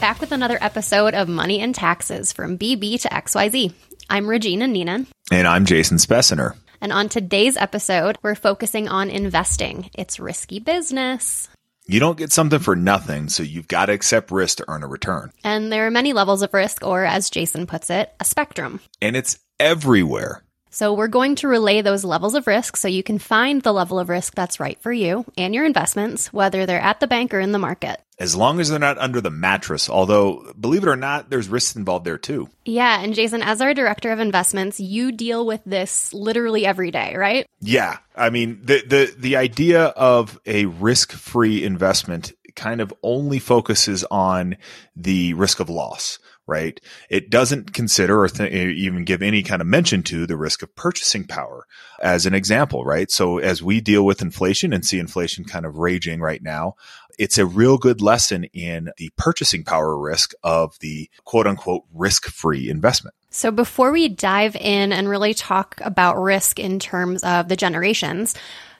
back with another episode of Money and Taxes from BB to XYZ. I'm Regina Neenan. And I'm Jason Speciner. And on today's episode, we're focusing on investing. It's risky business. You don't get something for nothing, so you've got to accept risk to earn a return. And there are many levels of risk, or as Jason puts it, a spectrum. And it's everywhere. So, we're going to relay those levels of risk so you can find the level of risk that's right for you and your investments, whether they're at the bank or in the market. As long as they're not under the mattress, although, believe it or not, there's risks involved there too. Yeah. And Jason, as our director of investments, you deal with this literally every day, right? Yeah. I mean, the, the, the idea of a risk free investment kind of only focuses on the risk of loss right? It doesn't consider or th- even give any kind of mention to the risk of purchasing power as an example, right? So as we deal with inflation and see inflation kind of raging right now, it's a real good lesson in the purchasing power risk of the quote unquote risk free investment. So before we dive in and really talk about risk in terms of the generations,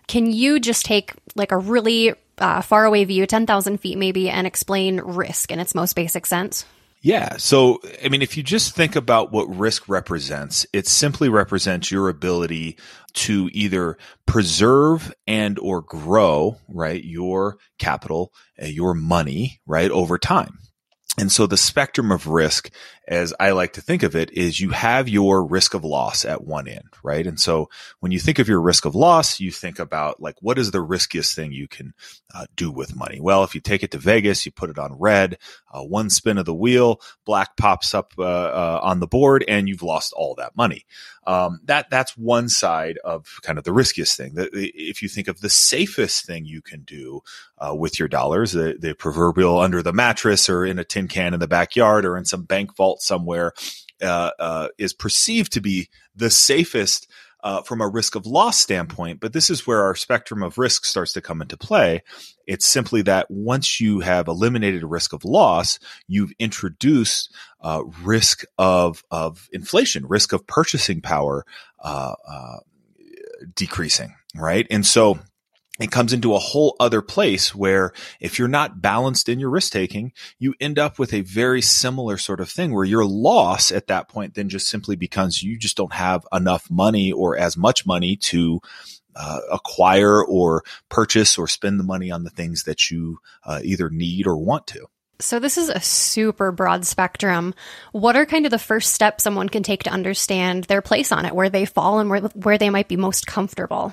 can you just take like a really uh, far away view, 10,000 feet maybe, and explain risk in its most basic sense? Yeah. So, I mean, if you just think about what risk represents, it simply represents your ability to either preserve and or grow, right, your capital, uh, your money, right, over time. And so the spectrum of risk, as I like to think of it, is you have your risk of loss at one end, right? And so when you think of your risk of loss, you think about like, what is the riskiest thing you can uh, do with money? Well, if you take it to Vegas, you put it on red, uh, one spin of the wheel, black pops up uh, uh on the board, and you've lost all that money. Um, that that's one side of kind of the riskiest thing. That if you think of the safest thing you can do uh, with your dollars, the, the proverbial under the mattress or in a tin can in the backyard or in some bank vault somewhere, uh, uh, is perceived to be the safest uh, from a risk of loss standpoint. But this is where our spectrum of risk starts to come into play. It's simply that once you have eliminated a risk of loss, you've introduced uh, risk of of inflation, risk of purchasing power uh, uh decreasing, right? And so it comes into a whole other place where if you're not balanced in your risk taking, you end up with a very similar sort of thing where your loss at that point then just simply becomes you just don't have enough money or as much money to uh, acquire or purchase or spend the money on the things that you uh, either need or want to. So, this is a super broad spectrum. What are kind of the first steps someone can take to understand their place on it, where they fall and where, where they might be most comfortable?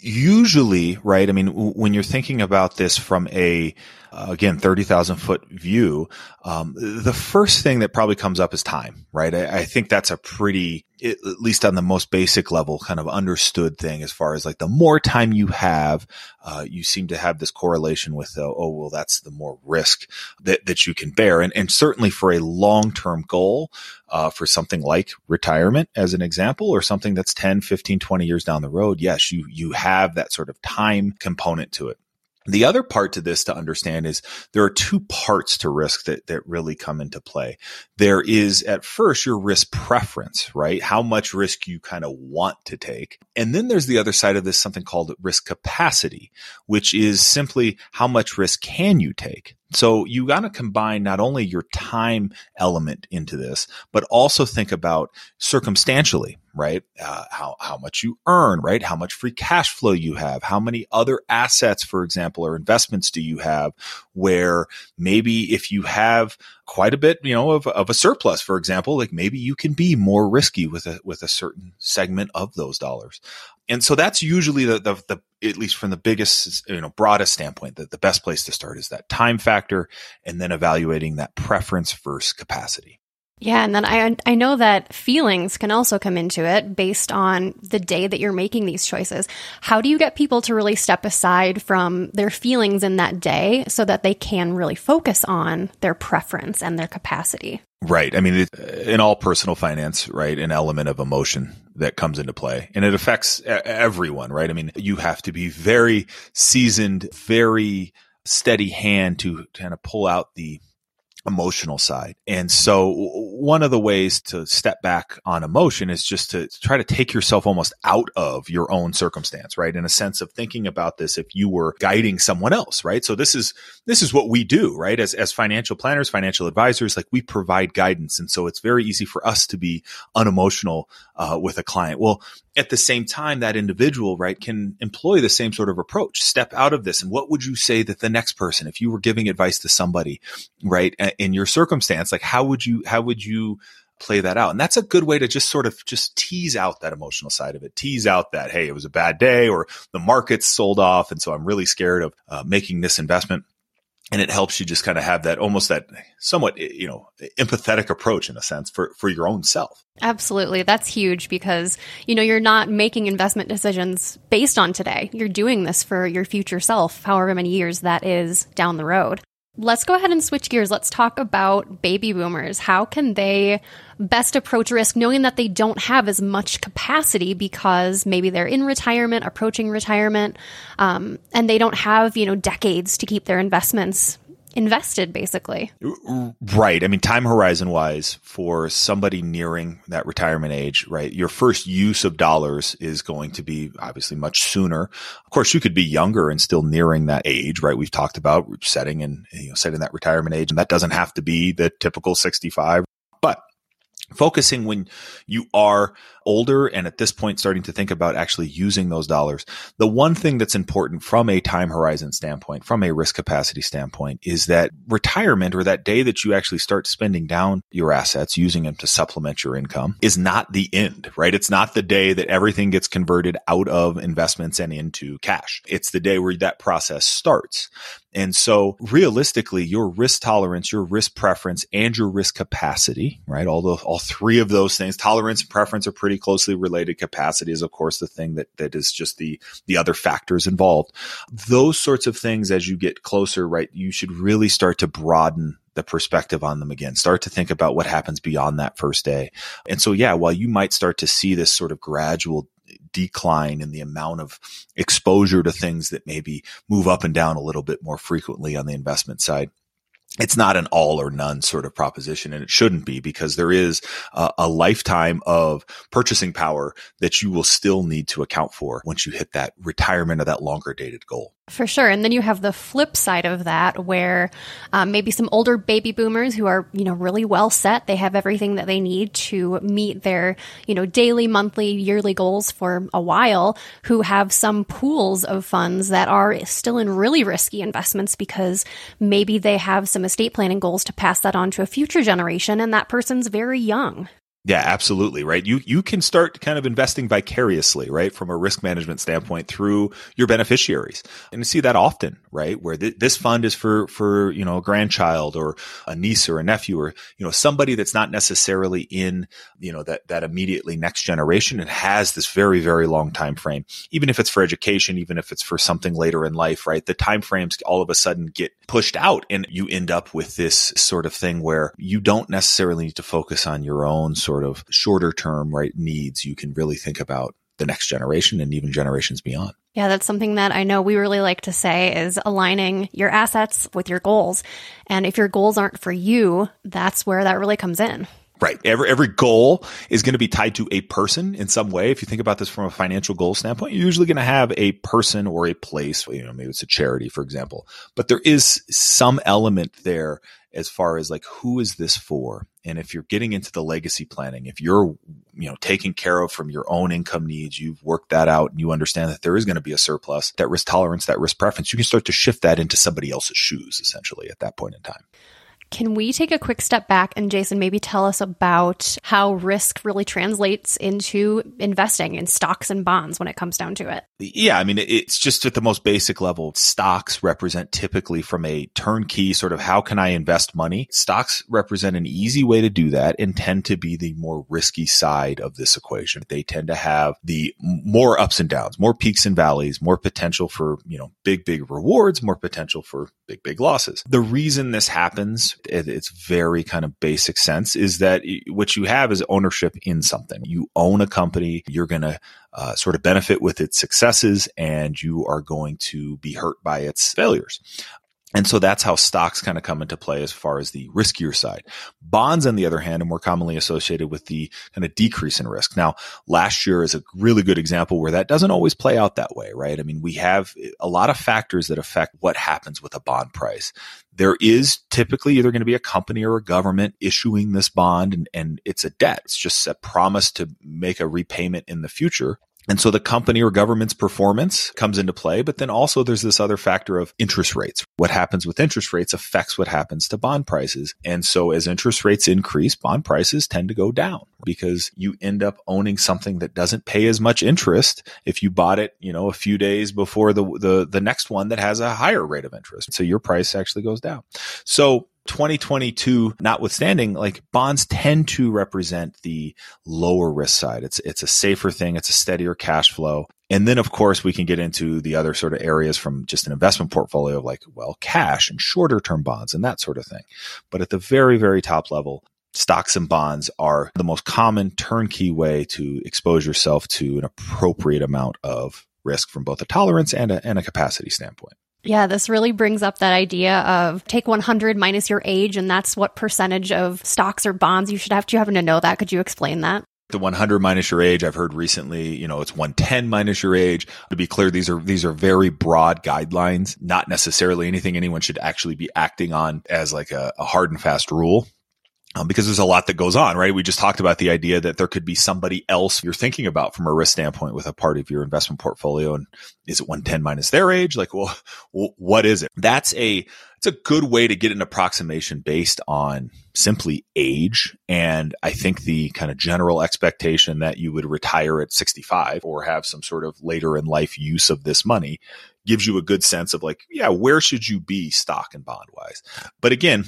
Usually, right? I mean, when you're thinking about this from a, uh, again, 30,000 foot view, um, the first thing that probably comes up is time, right? I, I think that's a pretty, at least on the most basic level, kind of understood thing as far as like the more time you have, uh, you seem to have this correlation with, uh, oh, well, that's the more risk that, that you can bear. And, and certainly for a long term goal, uh, for something like retirement as an example, or something that's 10, 15, 20 years down the road, yes, you, you have that sort of time component to it. The other part to this to understand is there are two parts to risk that, that really come into play. There is at first your risk preference, right? How much risk you kind of want to take. And then there's the other side of this, something called risk capacity, which is simply how much risk can you take? So you got to combine not only your time element into this, but also think about circumstantially, right? Uh, how, how much you earn, right? How much free cash flow you have? How many other assets, for example, or investments do you have where maybe if you have quite a bit, you know, of, of a surplus, for example, like maybe you can be more risky with a, with a certain segment of those dollars and so that's usually the, the, the, at least from the biggest, you know, broadest standpoint, that the best place to start is that time factor and then evaluating that preference versus capacity. Yeah, and then I I know that feelings can also come into it based on the day that you're making these choices. How do you get people to really step aside from their feelings in that day so that they can really focus on their preference and their capacity? Right. I mean, in all personal finance, right, an element of emotion that comes into play and it affects everyone, right? I mean, you have to be very seasoned, very steady hand to kind of pull out the emotional side. And so one of the ways to step back on emotion is just to try to take yourself almost out of your own circumstance, right? In a sense of thinking about this if you were guiding someone else, right? So this is this is what we do, right? As as financial planners, financial advisors, like we provide guidance. And so it's very easy for us to be unemotional uh, with a client. Well, at the same time, that individual, right, can employ the same sort of approach, step out of this. And what would you say that the next person, if you were giving advice to somebody, right, in your circumstance, like how would you, how would you play that out? And that's a good way to just sort of just tease out that emotional side of it, tease out that, hey, it was a bad day or the market's sold off. And so I'm really scared of uh, making this investment and it helps you just kind of have that almost that somewhat eh, you know empathetic approach in a sense for for your own self. Absolutely. That's huge because you know you're not making investment decisions based on today. You're doing this for your future self however many years that is down the road let's go ahead and switch gears. Let's talk about baby boomers. How can they best approach risk knowing that they don't have as much capacity because maybe they're in retirement, approaching retirement, um, and they don't have, you know, decades to keep their investments invested basically. Right. I mean, time horizon wise, for somebody nearing that retirement age, right, your first use of dollars is going to be obviously much sooner. Of course, you could be younger and still nearing that age, right? We've talked about setting and, you know, setting that retirement age. And that doesn't have to be the typical 65, but focusing when you are older and at this point starting to think about actually using those dollars. The one thing that's important from a time horizon standpoint, from a risk capacity standpoint, is that retirement or that day that you actually start spending down your assets, using them to supplement your income is not the end, right? It's not the day that everything gets converted out of investments and into cash. It's the day where that process starts. And so realistically, your risk tolerance, your risk preference and your risk capacity, right? Although all three of those things, tolerance and preference are pretty closely related. Capacity is, of course, the thing that, that is just the, the other factors involved. Those sorts of things, as you get closer, right, you should really start to broaden the perspective on them again. Start to think about what happens beyond that first day. And so, yeah, while you might start to see this sort of gradual decline in the amount of exposure to things that maybe move up and down a little bit more frequently on the investment side it's not an all or none sort of proposition and it shouldn't be because there is a, a, lifetime of purchasing power that you will still need to account for once you hit that retirement or that longer dated goal. For sure. And then you have the flip side of that where um, maybe some older baby boomers who are, you know, really well set. They have everything that they need to meet their, you know, daily, monthly, yearly goals for a while who have some pools of funds that are still in really risky investments because maybe they have some estate planning goals to pass that on to a future generation and that person's very young. Yeah, absolutely. Right. You, you can start kind of investing vicariously, right? From a risk management standpoint through your beneficiaries. And you see that often, right? Where th- this fund is for, for, you know, a grandchild or a niece or a nephew or, you know, somebody that's not necessarily in, you know, that, that immediately next generation and has this very, very long time frame. Even if it's for education, even if it's for something later in life, right? The time frames all of a sudden get pushed out and you end up with this sort of thing where you don't necessarily need to focus on your own sort sort of shorter term, right, needs, you can really think about the next generation and even generations beyond. Yeah, that's something that I know we really like to say is aligning your assets with your goals. And if your goals aren't for you, that's where that really comes in. Right. Every every goal is going to be tied to a person in some way. If you think about this from a financial goal standpoint, you're usually going to have a person or a place. You know, maybe it's a charity, for example. But there is some element there as far as like who is this for and if you're getting into the legacy planning if you're you know taking care of from your own income needs you've worked that out and you understand that there is going to be a surplus that risk tolerance that risk preference you can start to shift that into somebody else's shoes essentially at that point in time can we take a quick step back and Jason maybe tell us about how risk really translates into investing in stocks and bonds when it comes down to it? Yeah, I mean it's just at the most basic level. Stocks represent typically from a turnkey sort of how can I invest money? Stocks represent an easy way to do that and tend to be the more risky side of this equation. They tend to have the more ups and downs, more peaks and valleys, more potential for, you know, big big rewards, more potential for big big losses. The reason this happens its very kind of basic sense is that what you have is ownership in something. You own a company. You're going to uh, sort of benefit with its successes and you are going to be hurt by its failures. And so that's how stocks kind of come into play as far as the riskier side. Bonds, on the other hand, are more commonly associated with the kind of decrease in risk. Now, last year is a really good example where that doesn't always play out that way, right? I mean, we have a lot of factors that affect what happens with a bond price. There is typically either going to be a company or a government issuing this bond and, and it's a debt. It's just a promise to make a repayment in the future. And so the company or government's performance comes into play, but then also there's this other factor of interest rates. What happens with interest rates affects what happens to bond prices. And so as interest rates increase, bond prices tend to go down because you end up owning something that doesn't pay as much interest if you bought it, you know, a few days before the the the next one that has a higher rate of interest. So your price actually goes down. So 2022 notwithstanding, like bonds tend to represent the lower risk side. It's, it's a safer thing. It's a steadier cash flow. And then of course we can get into the other sort of areas from just an investment portfolio like, well, cash and shorter term bonds and that sort of thing. But at the very, very top level, stocks and bonds are the most common turnkey way to expose yourself to an appropriate amount of risk from both a tolerance and a, and a capacity standpoint. Yeah, this really brings up that idea of take 100 minus your age, and that's what percentage of stocks or bonds you should have. Do you happen to know that? Could you explain that? The 100 minus your age, I've heard recently, you know, it's 110 minus your age. To be clear, these are, these are very broad guidelines, not necessarily anything anyone should actually be acting on as like a, a hard and fast rule um, because there's a lot that goes on, right? We just talked about the idea that there could be somebody else you're thinking about from a risk standpoint with a part of your investment portfolio. And is it 110 minus their age? Like, well, what is it? That's a, it's a good way to get an approximation based on simply age. And I think the kind of general expectation that you would retire at 65 or have some sort of later in life use of this money gives you a good sense of like, yeah, where should you be stock and bond wise? But again,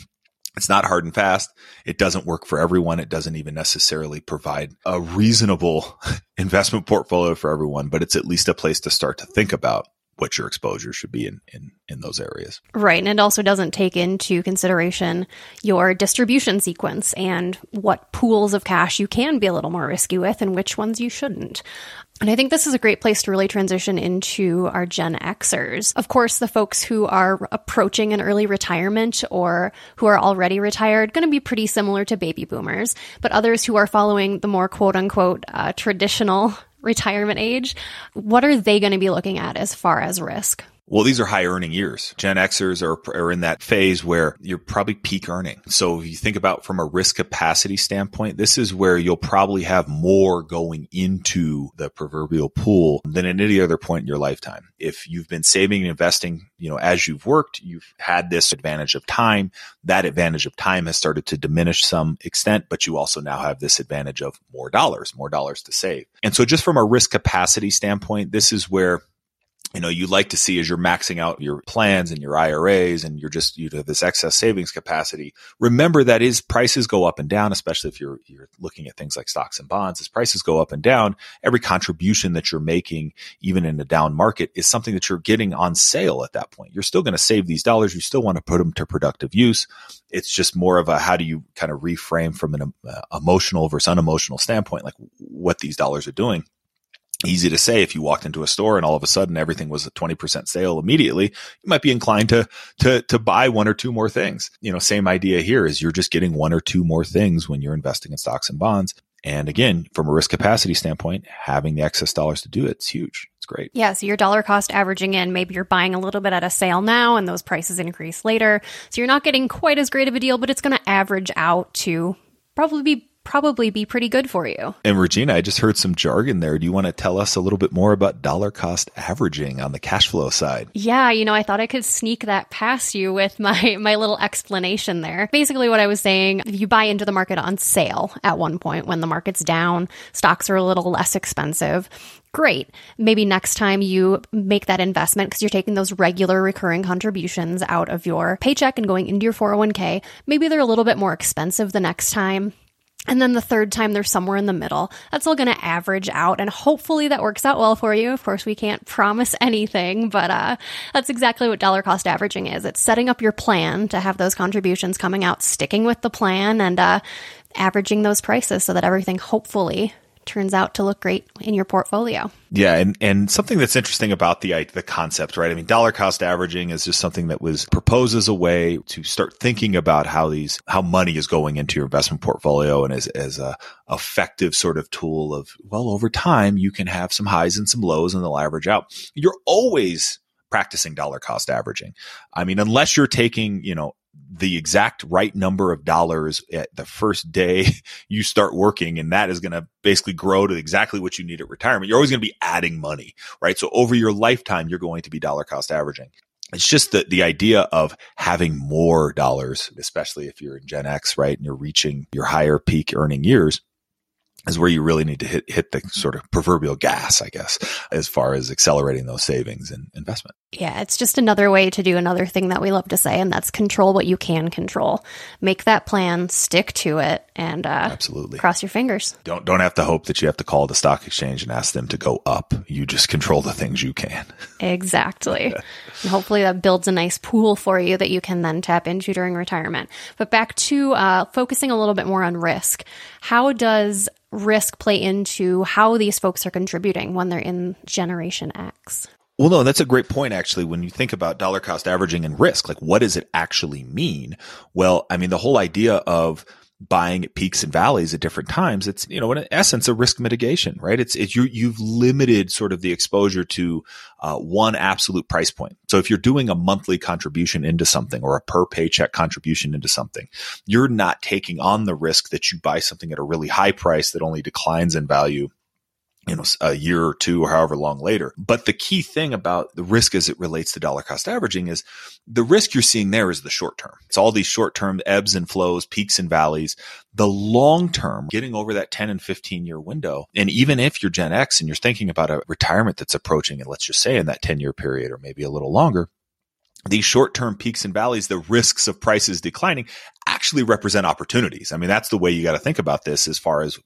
it's not hard and fast. It doesn't work for everyone. It doesn't even necessarily provide a reasonable investment portfolio for everyone, but it's at least a place to start to think about what your exposure should be in, in, in those areas. Right. And it also doesn't take into consideration your distribution sequence and what pools of cash you can be a little more risky with and which ones you shouldn't. And I think this is a great place to really transition into our Gen Xers. Of course, the folks who are approaching an early retirement or who are already retired, going to be pretty similar to baby boomers, but others who are following the more quote unquote uh, traditional retirement age, what are they going to be looking at as far as risk? Well, these are high earning years. Gen Xers are, are in that phase where you're probably peak earning. So if you think about from a risk capacity standpoint, this is where you'll probably have more going into the proverbial pool than at any other point in your lifetime. If you've been saving and investing, you know, as you've worked, you've had this advantage of time. That advantage of time has started to diminish some extent, but you also now have this advantage of more dollars, more dollars to save. And so just from a risk capacity standpoint, this is where you know, you like to see as you're maxing out your plans and your IRAs and you're just, you have this excess savings capacity. Remember that is prices go up and down, especially if you're, you're looking at things like stocks and bonds. As prices go up and down, every contribution that you're making, even in a down market is something that you're getting on sale at that point. You're still going to save these dollars. You still want to put them to productive use. It's just more of a, how do you kind of reframe from an uh, emotional versus unemotional standpoint, like what these dollars are doing easy to say if you walked into a store and all of a sudden everything was a 20% sale immediately you might be inclined to to to buy one or two more things. You know same idea here is you're just getting one or two more things when you're investing in stocks and bonds. And again from a risk capacity standpoint having the excess dollars to do it, it's huge. It's great. Yeah so your dollar cost averaging in maybe you're buying a little bit at a sale now and those prices increase later. So you're not getting quite as great of a deal but it's going to average out to probably be probably be pretty good for you. And Regina, I just heard some jargon there. Do you want to tell us a little bit more about dollar cost averaging on the cash flow side? Yeah, you know, I thought I could sneak that past you with my my little explanation there. Basically what I was saying, if you buy into the market on sale at one point when the market's down, stocks are a little less expensive. Great. Maybe next time you make that investment because you're taking those regular recurring contributions out of your paycheck and going into your 401k. Maybe they're a little bit more expensive the next time and then the third time they're somewhere in the middle. That's all going to average out and hopefully that works out well for you. Of course, we can't promise anything, but uh, that's exactly what dollar cost averaging is. It's setting up your plan to have those contributions coming out, sticking with the plan and uh, averaging those prices so that everything hopefully turns out to look great in your portfolio. Yeah, and and something that's interesting about the the concept, right? I mean, dollar cost averaging is just something that was proposed as a way to start thinking about how these how money is going into your investment portfolio, and as as a effective sort of tool of well, over time you can have some highs and some lows, and they'll average out. You're always practicing dollar cost averaging. I mean, unless you're taking, you know, the exact right number of dollars at the first day you start working. And that is going to basically grow to exactly what you need at retirement. You're always going to be adding money, right? So over your lifetime, you're going to be dollar cost averaging. It's just the, the idea of having more dollars, especially if you're in Gen X, right? And you're reaching your higher peak earning years is where you really need to hit hit the sort of proverbial gas, I guess, as far as accelerating those savings and investment. Yeah, it's just another way to do another thing that we love to say, and that's control what you can control. Make that plan, stick to it, and uh, absolutely cross your fingers. Don't don't have to hope that you have to call the stock exchange and ask them to go up. You just control the things you can. Exactly, and hopefully that builds a nice pool for you that you can then tap into during retirement. But back to uh, focusing a little bit more on risk. How does risk play into how these folks are contributing when they're in Generation X? Well, no, that's a great point, actually. When you think about dollar cost averaging and risk, like what does it actually mean? Well, I mean, the whole idea of buying at peaks and valleys at different times, it's, you know, in essence, a risk mitigation, right? It's, it's you, you've limited sort of the exposure to uh, one absolute price point. So if you're doing a monthly contribution into something or a per paycheck contribution into something, you're not taking on the risk that you buy something at a really high price that only declines in value you know, a year or two or however long later. But the key thing about the risk as it relates to dollar cost averaging is the risk you're seeing there is the short term. It's all these short term ebbs and flows, peaks and valleys. The long term, getting over that 10 and 15 year window. And even if you're Gen X and you're thinking about a retirement that's approaching, and let's just say in that 10 year period or maybe a little longer, these short term peaks and valleys, the risks of prices declining actually represent opportunities. I mean, that's the way you got to think about this as far as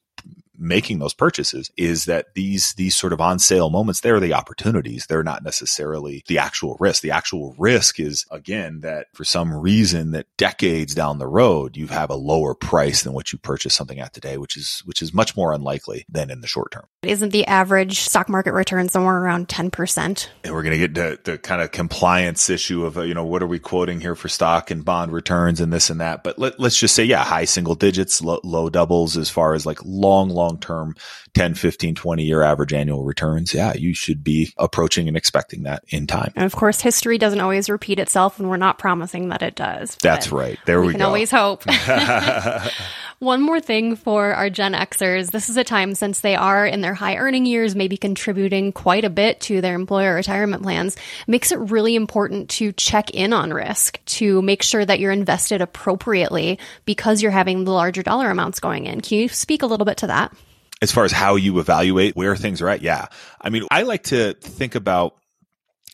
making those purchases is that these these sort of on sale moments they're the opportunities. They're not necessarily the actual risk. The actual risk is again that for some reason that decades down the road you have a lower price than what you purchase something at today which is which is much more unlikely than in the short term. Isn't the average stock market return somewhere around 10% and we're going to get to the kind of compliance issue of uh, you know what are we quoting here for stock and bond returns and this and that. But let, let's just say yeah high single digits low, low doubles as far as like long long long term 10, 15, 20 year average annual returns, yeah, you should be approaching and expecting that in time. And of course, history doesn't always repeat itself, and we're not promising that it does. That's right. There we, we can go. always hope. One more thing for our Gen Xers. This is a time since they are in their high earning years, maybe contributing quite a bit to their employer retirement plans, makes it really important to check in on risk to make sure that you're invested appropriately because you're having the larger dollar amounts going in. Can you speak a little bit to that? As far as how you evaluate where things are at, yeah. I mean, I like to think about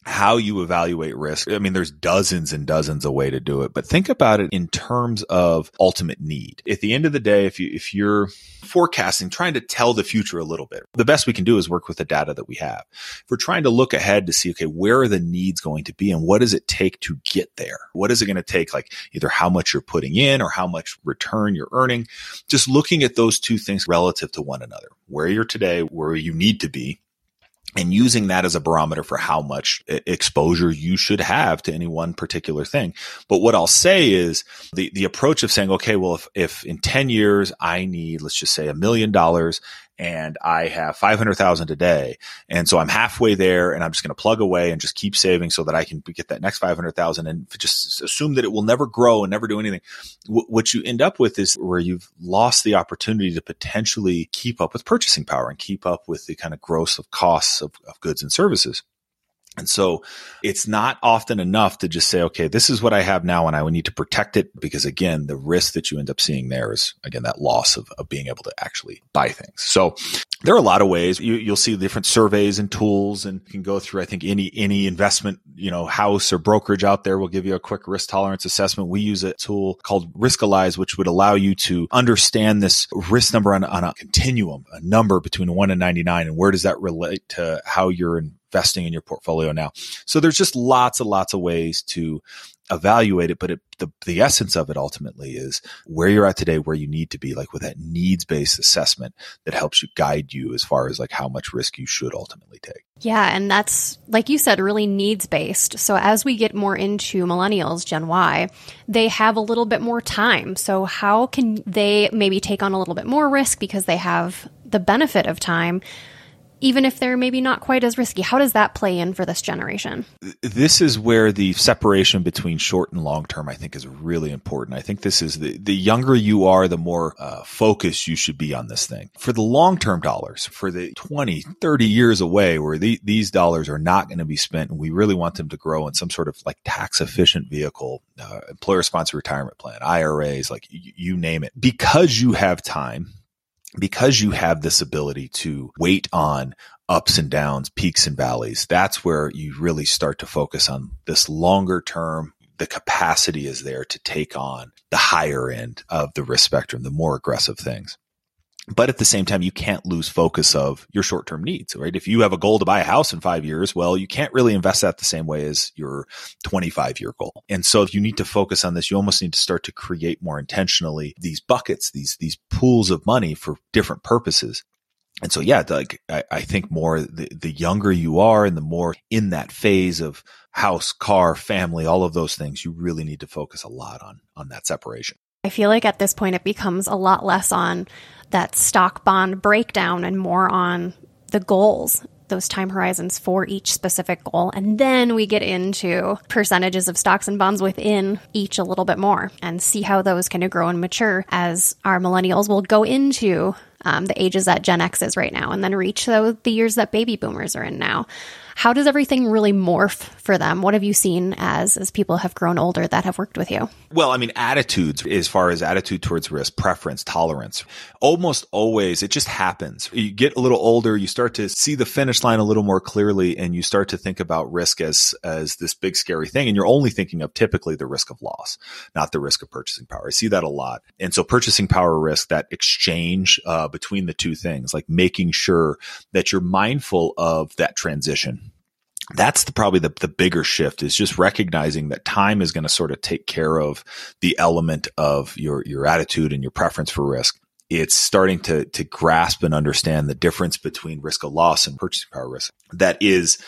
how you evaluate risk. I mean, there's dozens and dozens of way to do it, but think about it in terms of ultimate need. At the end of the day, if you, if you're forecasting, trying to tell the future a little bit, the best we can do is work with the data that we have. If we're trying to look ahead to see, okay, where are the needs going to be and what does it take to get there? What is it going to take? Like either how much you're putting in or how much return you're earning. Just looking at those two things relative to one another, where you're today, where you need to be and using that as a barometer for how much exposure you should have to any one particular thing. But what I'll say is the, the approach of saying, okay, well, if, if in 10 years I need, let's just say a million dollars and I have 500,000 today. And so I'm halfway there and I'm just going to plug away and just keep saving so that I can get that next 500,000 and just assume that it will never grow and never do anything. W- what you end up with is where you've lost the opportunity to potentially keep up with purchasing power and keep up with the kind of growth of costs of, of goods and services. And so it's not often enough to just say, okay, this is what I have now and I would need to protect it because again, the risk that you end up seeing there is again, that loss of, of being able to actually buy things. So there are a lot of ways you, you'll see different surveys and tools and you can go through, I think any, any investment, you know, house or brokerage out there will give you a quick risk tolerance assessment. We use a tool called Riskalyze, which would allow you to understand this risk number on, on a continuum, a number between one and 99 and where does that relate to how you're in investing in your portfolio now. So there's just lots and lots of ways to evaluate it, but it, the, the essence of it ultimately is where you're at today, where you need to be, like with that needs based assessment that helps you guide you as far as like how much risk you should ultimately take. Yeah. And that's, like you said, really needs based. So as we get more into millennials, Gen Y, they have a little bit more time. So how can they maybe take on a little bit more risk because they have the benefit of time? Even if they're maybe not quite as risky? How does that play in for this generation? This is where the separation between short and long term, I think, is really important. I think this is the, the younger you are, the more uh, focused you should be on this thing. For the long term dollars, for the 20, 30 years away, where the, these dollars are not going to be spent, and we really want them to grow in some sort of like tax efficient vehicle, uh, employer sponsored retirement plan, IRAs, like y- you name it, because you have time because you have this ability to wait on ups and downs, peaks and valleys, that's where you really start to focus on this longer term. The capacity is there to take on the higher end of the risk spectrum, the more aggressive things but at the same time, you can't lose focus of your short term needs, right? If you have a goal to buy a house in five years, well, you can't really invest that the same way as your 25 year goal. And so if you need to focus on this, you almost need to start to create more intentionally these buckets, these, these pools of money for different purposes. And so, yeah, like I, I think more the, the younger you are and the more in that phase of house, car, family, all of those things, you really need to focus a lot on, on that separation. I feel like at this point it becomes a lot less on that stock bond breakdown and more on the goals those time horizons for each specific goal. And then we get into percentages of stocks and bonds within each a little bit more and see how those kind of grow and mature as our millennials will go into um, the ages that Gen X is right now and then reach the, the years that baby boomers are in now how does everything really morph for them? What have you seen as as people have grown older that have worked with you? Well, I mean, attitudes as far as attitude towards risk, preference, tolerance, almost always it just happens. You get a little older, you start to see the finish line a little more clearly, and you start to think about risk as as this big scary thing, and you're only thinking of typically the risk of loss, not the risk of purchasing power. I see that a lot, and so purchasing power risk, that exchange uh, between the two things, like making sure that you're mindful of that transition that's the, probably the, the bigger shift is just recognizing that time is going to sort of take care of the element of your, your attitude and your preference for risk. It's starting to, to grasp and understand the difference between risk of loss and purchasing power risk. That is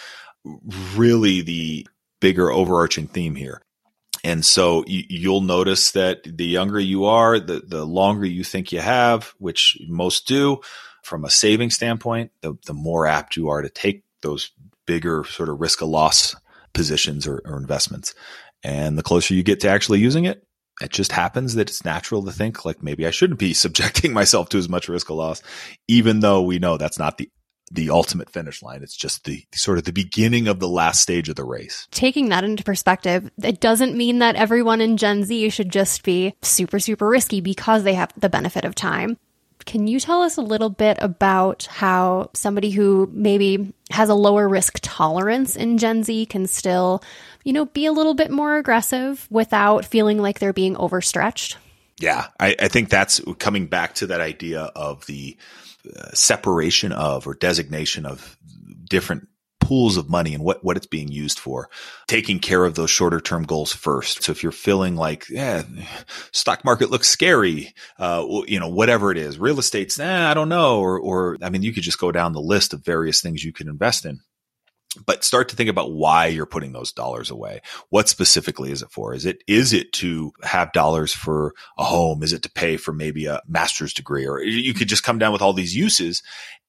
really the bigger overarching theme here. And so you, will notice that the younger you are, the, the longer you think you have, which most do from a saving standpoint, the, the more apt you are to take those bigger sort of risk of loss positions or, or investments. And the closer you get to actually using it, it just happens that it's natural to think like maybe I shouldn't be subjecting myself to as much risk of loss, even though we know that's not the the ultimate finish line. It's just the sort of the beginning of the last stage of the race. Taking that into perspective, it doesn't mean that everyone in Gen Z should just be super, super risky because they have the benefit of time. Can you tell us a little bit about how somebody who maybe has a lower risk tolerance in Gen Z can still, you know, be a little bit more aggressive without feeling like they're being overstretched? Yeah, I, I think that's coming back to that idea of the uh, separation of or designation of different pools of money and what, what it's being used for. Taking care of those shorter term goals first. So if you're feeling like, yeah, stock market looks scary, uh, you know, whatever it is, real estate's, eh, I don't know. Or, or, I mean, you could just go down the list of various things you can invest in but start to think about why you're putting those dollars away. What specifically is it for? Is it, is it to have dollars for a home? Is it to pay for maybe a master's degree? Or you could just come down with all these uses.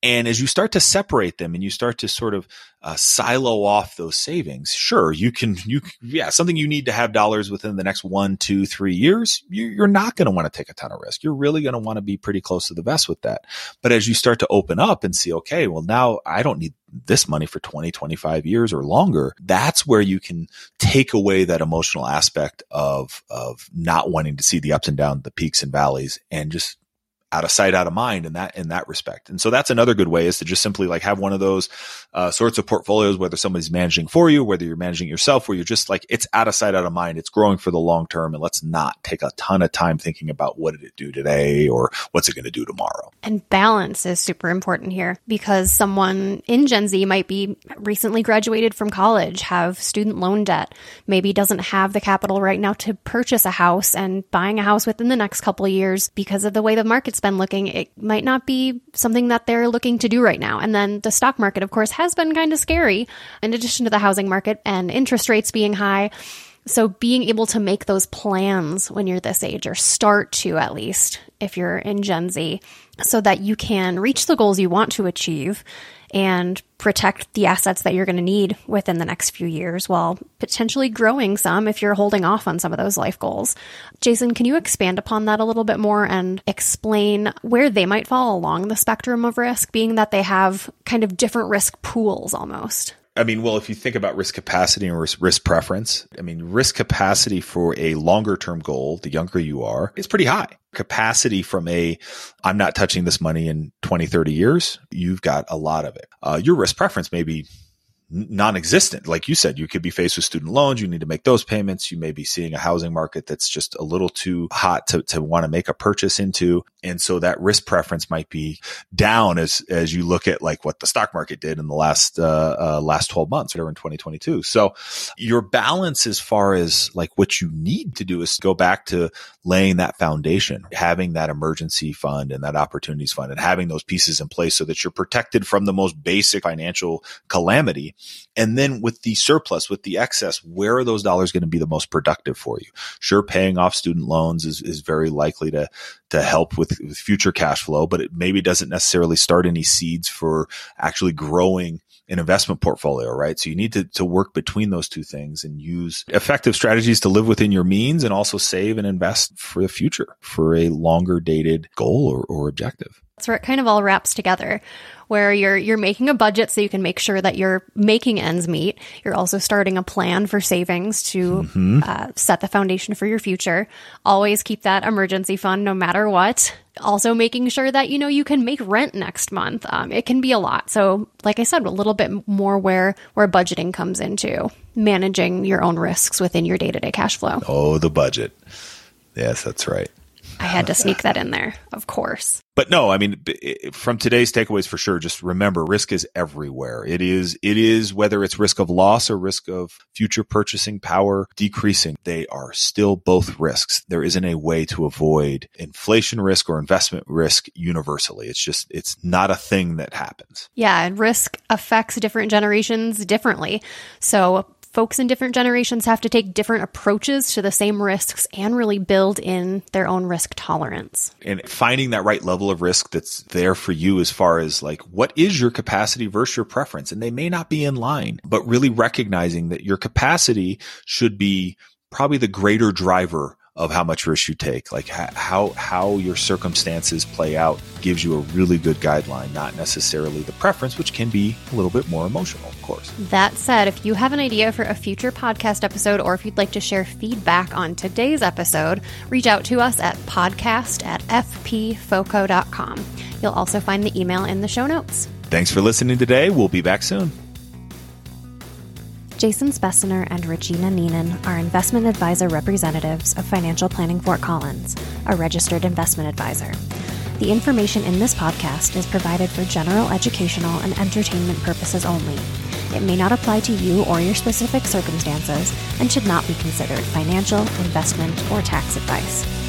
And as you start to separate them and you start to sort of uh, silo off those savings, sure, you can, you, yeah, something you need to have dollars within the next one, two, three years, you're not going to want to take a ton of risk. You're really going to want to be pretty close to the vest with that. But as you start to open up and see, okay, well, now I don't need this money for 20, 25 years or longer, that's where you can take away that emotional aspect of, of not wanting to see the ups and downs, the peaks and valleys and just out of sight, out of mind in that in that respect. And so that's another good way is to just simply like have one of those uh, sorts of portfolios, whether somebody's managing for you, whether you're managing yourself, where you're just like it's out of sight, out of mind. It's growing for the long term, and let's not take a ton of time thinking about what did it do today or what's it going to do tomorrow. And balance is super important here because someone in Gen Z might be recently graduated from college, have student loan debt, maybe doesn't have the capital right now to purchase a house, and buying a house within the next couple years because of the way the market's been looking, it might not be something that they're looking to do right now. And then the stock market, of course, has been kind of scary in addition to the housing market and interest rates being high. So being able to make those plans when you're this age or start to at least if you're in Gen Z so that you can reach the goals you want to achieve and protect the assets that you're going to need within the next few years while potentially growing some if you're holding off on some of those life goals. Jason, can you expand upon that a little bit more and explain where they might fall along the spectrum of risk, being that they have kind of different risk pools almost? I mean, well, if you think about risk capacity and risk, risk preference, I mean, risk capacity for a longer term goal, the younger you are, is pretty high. Capacity from a, I'm not touching this money in 20, 30 years, you've got a lot of it. Uh, your risk preference may be non-existent. Like you said, you could be faced with student loans. You need to make those payments. You may be seeing a housing market that's just a little too hot to, to want to make a purchase into. And so that risk preference might be down as, as you look at like what the stock market did in the last, uh, uh, last 12 months or in 2022. So your balance as far as like what you need to do is go back to laying that foundation, having that emergency fund and that opportunities fund and having those pieces in place so that you're protected from the most basic financial calamity and then with the surplus, with the excess, where are those dollars going to be the most productive for you? Sure, paying off student loans is, is very likely to, to help with, with future cash flow, but it maybe doesn't necessarily start any seeds for actually growing an investment portfolio, right? So you need to, to work between those two things and use effective strategies to live within your means and also save and invest for the future for a longer dated goal or, or objective. That's where it kind of all wraps together, where you're you're making a budget so you can make sure that you're making ends meet. You're also starting a plan for savings to mm-hmm. uh, set the foundation for your future. Always keep that emergency fund no matter what. Also making sure that you know you can make rent next month. Um, it can be a lot. So, like I said, a little bit more where where budgeting comes into managing your own risks within your day to day cash flow. Oh, the budget. Yes, that's right. I had to sneak that in there, of course. But no, I mean, from today's takeaways for sure, just remember risk is everywhere. It is, it is whether it's risk of loss or risk of future purchasing power decreasing. They are still both risks. There isn't a way to avoid inflation risk or investment risk universally. It's just, it's not a thing that happens. Yeah. And risk affects different generations differently. So folks in different generations have to take different approaches to the same risks and really build in their own risk tolerance. And finding that right level of risk that's there for you as far as like, what is your capacity versus your preference? And they may not be in line, but really recognizing that your capacity should be probably the greater driver of how much risk you take. Like how how your circumstances play out gives you a really good guideline, not necessarily the preference, which can be a little bit more emotional, of course. That said, if you have an idea for a future podcast episode or if you'd like to share feedback on today's episode, reach out to us at podcast at fpfoco.com. You'll also find the email in the show notes. Thanks for listening today. We'll be back soon. Jason Speciner and Regina Neenan are investment advisor representatives of Financial Planning Fort Collins, a registered investment advisor. The information in this podcast is provided for general educational and entertainment purposes only. It may not apply to you or your specific circumstances and should not be considered financial, investment, or tax advice.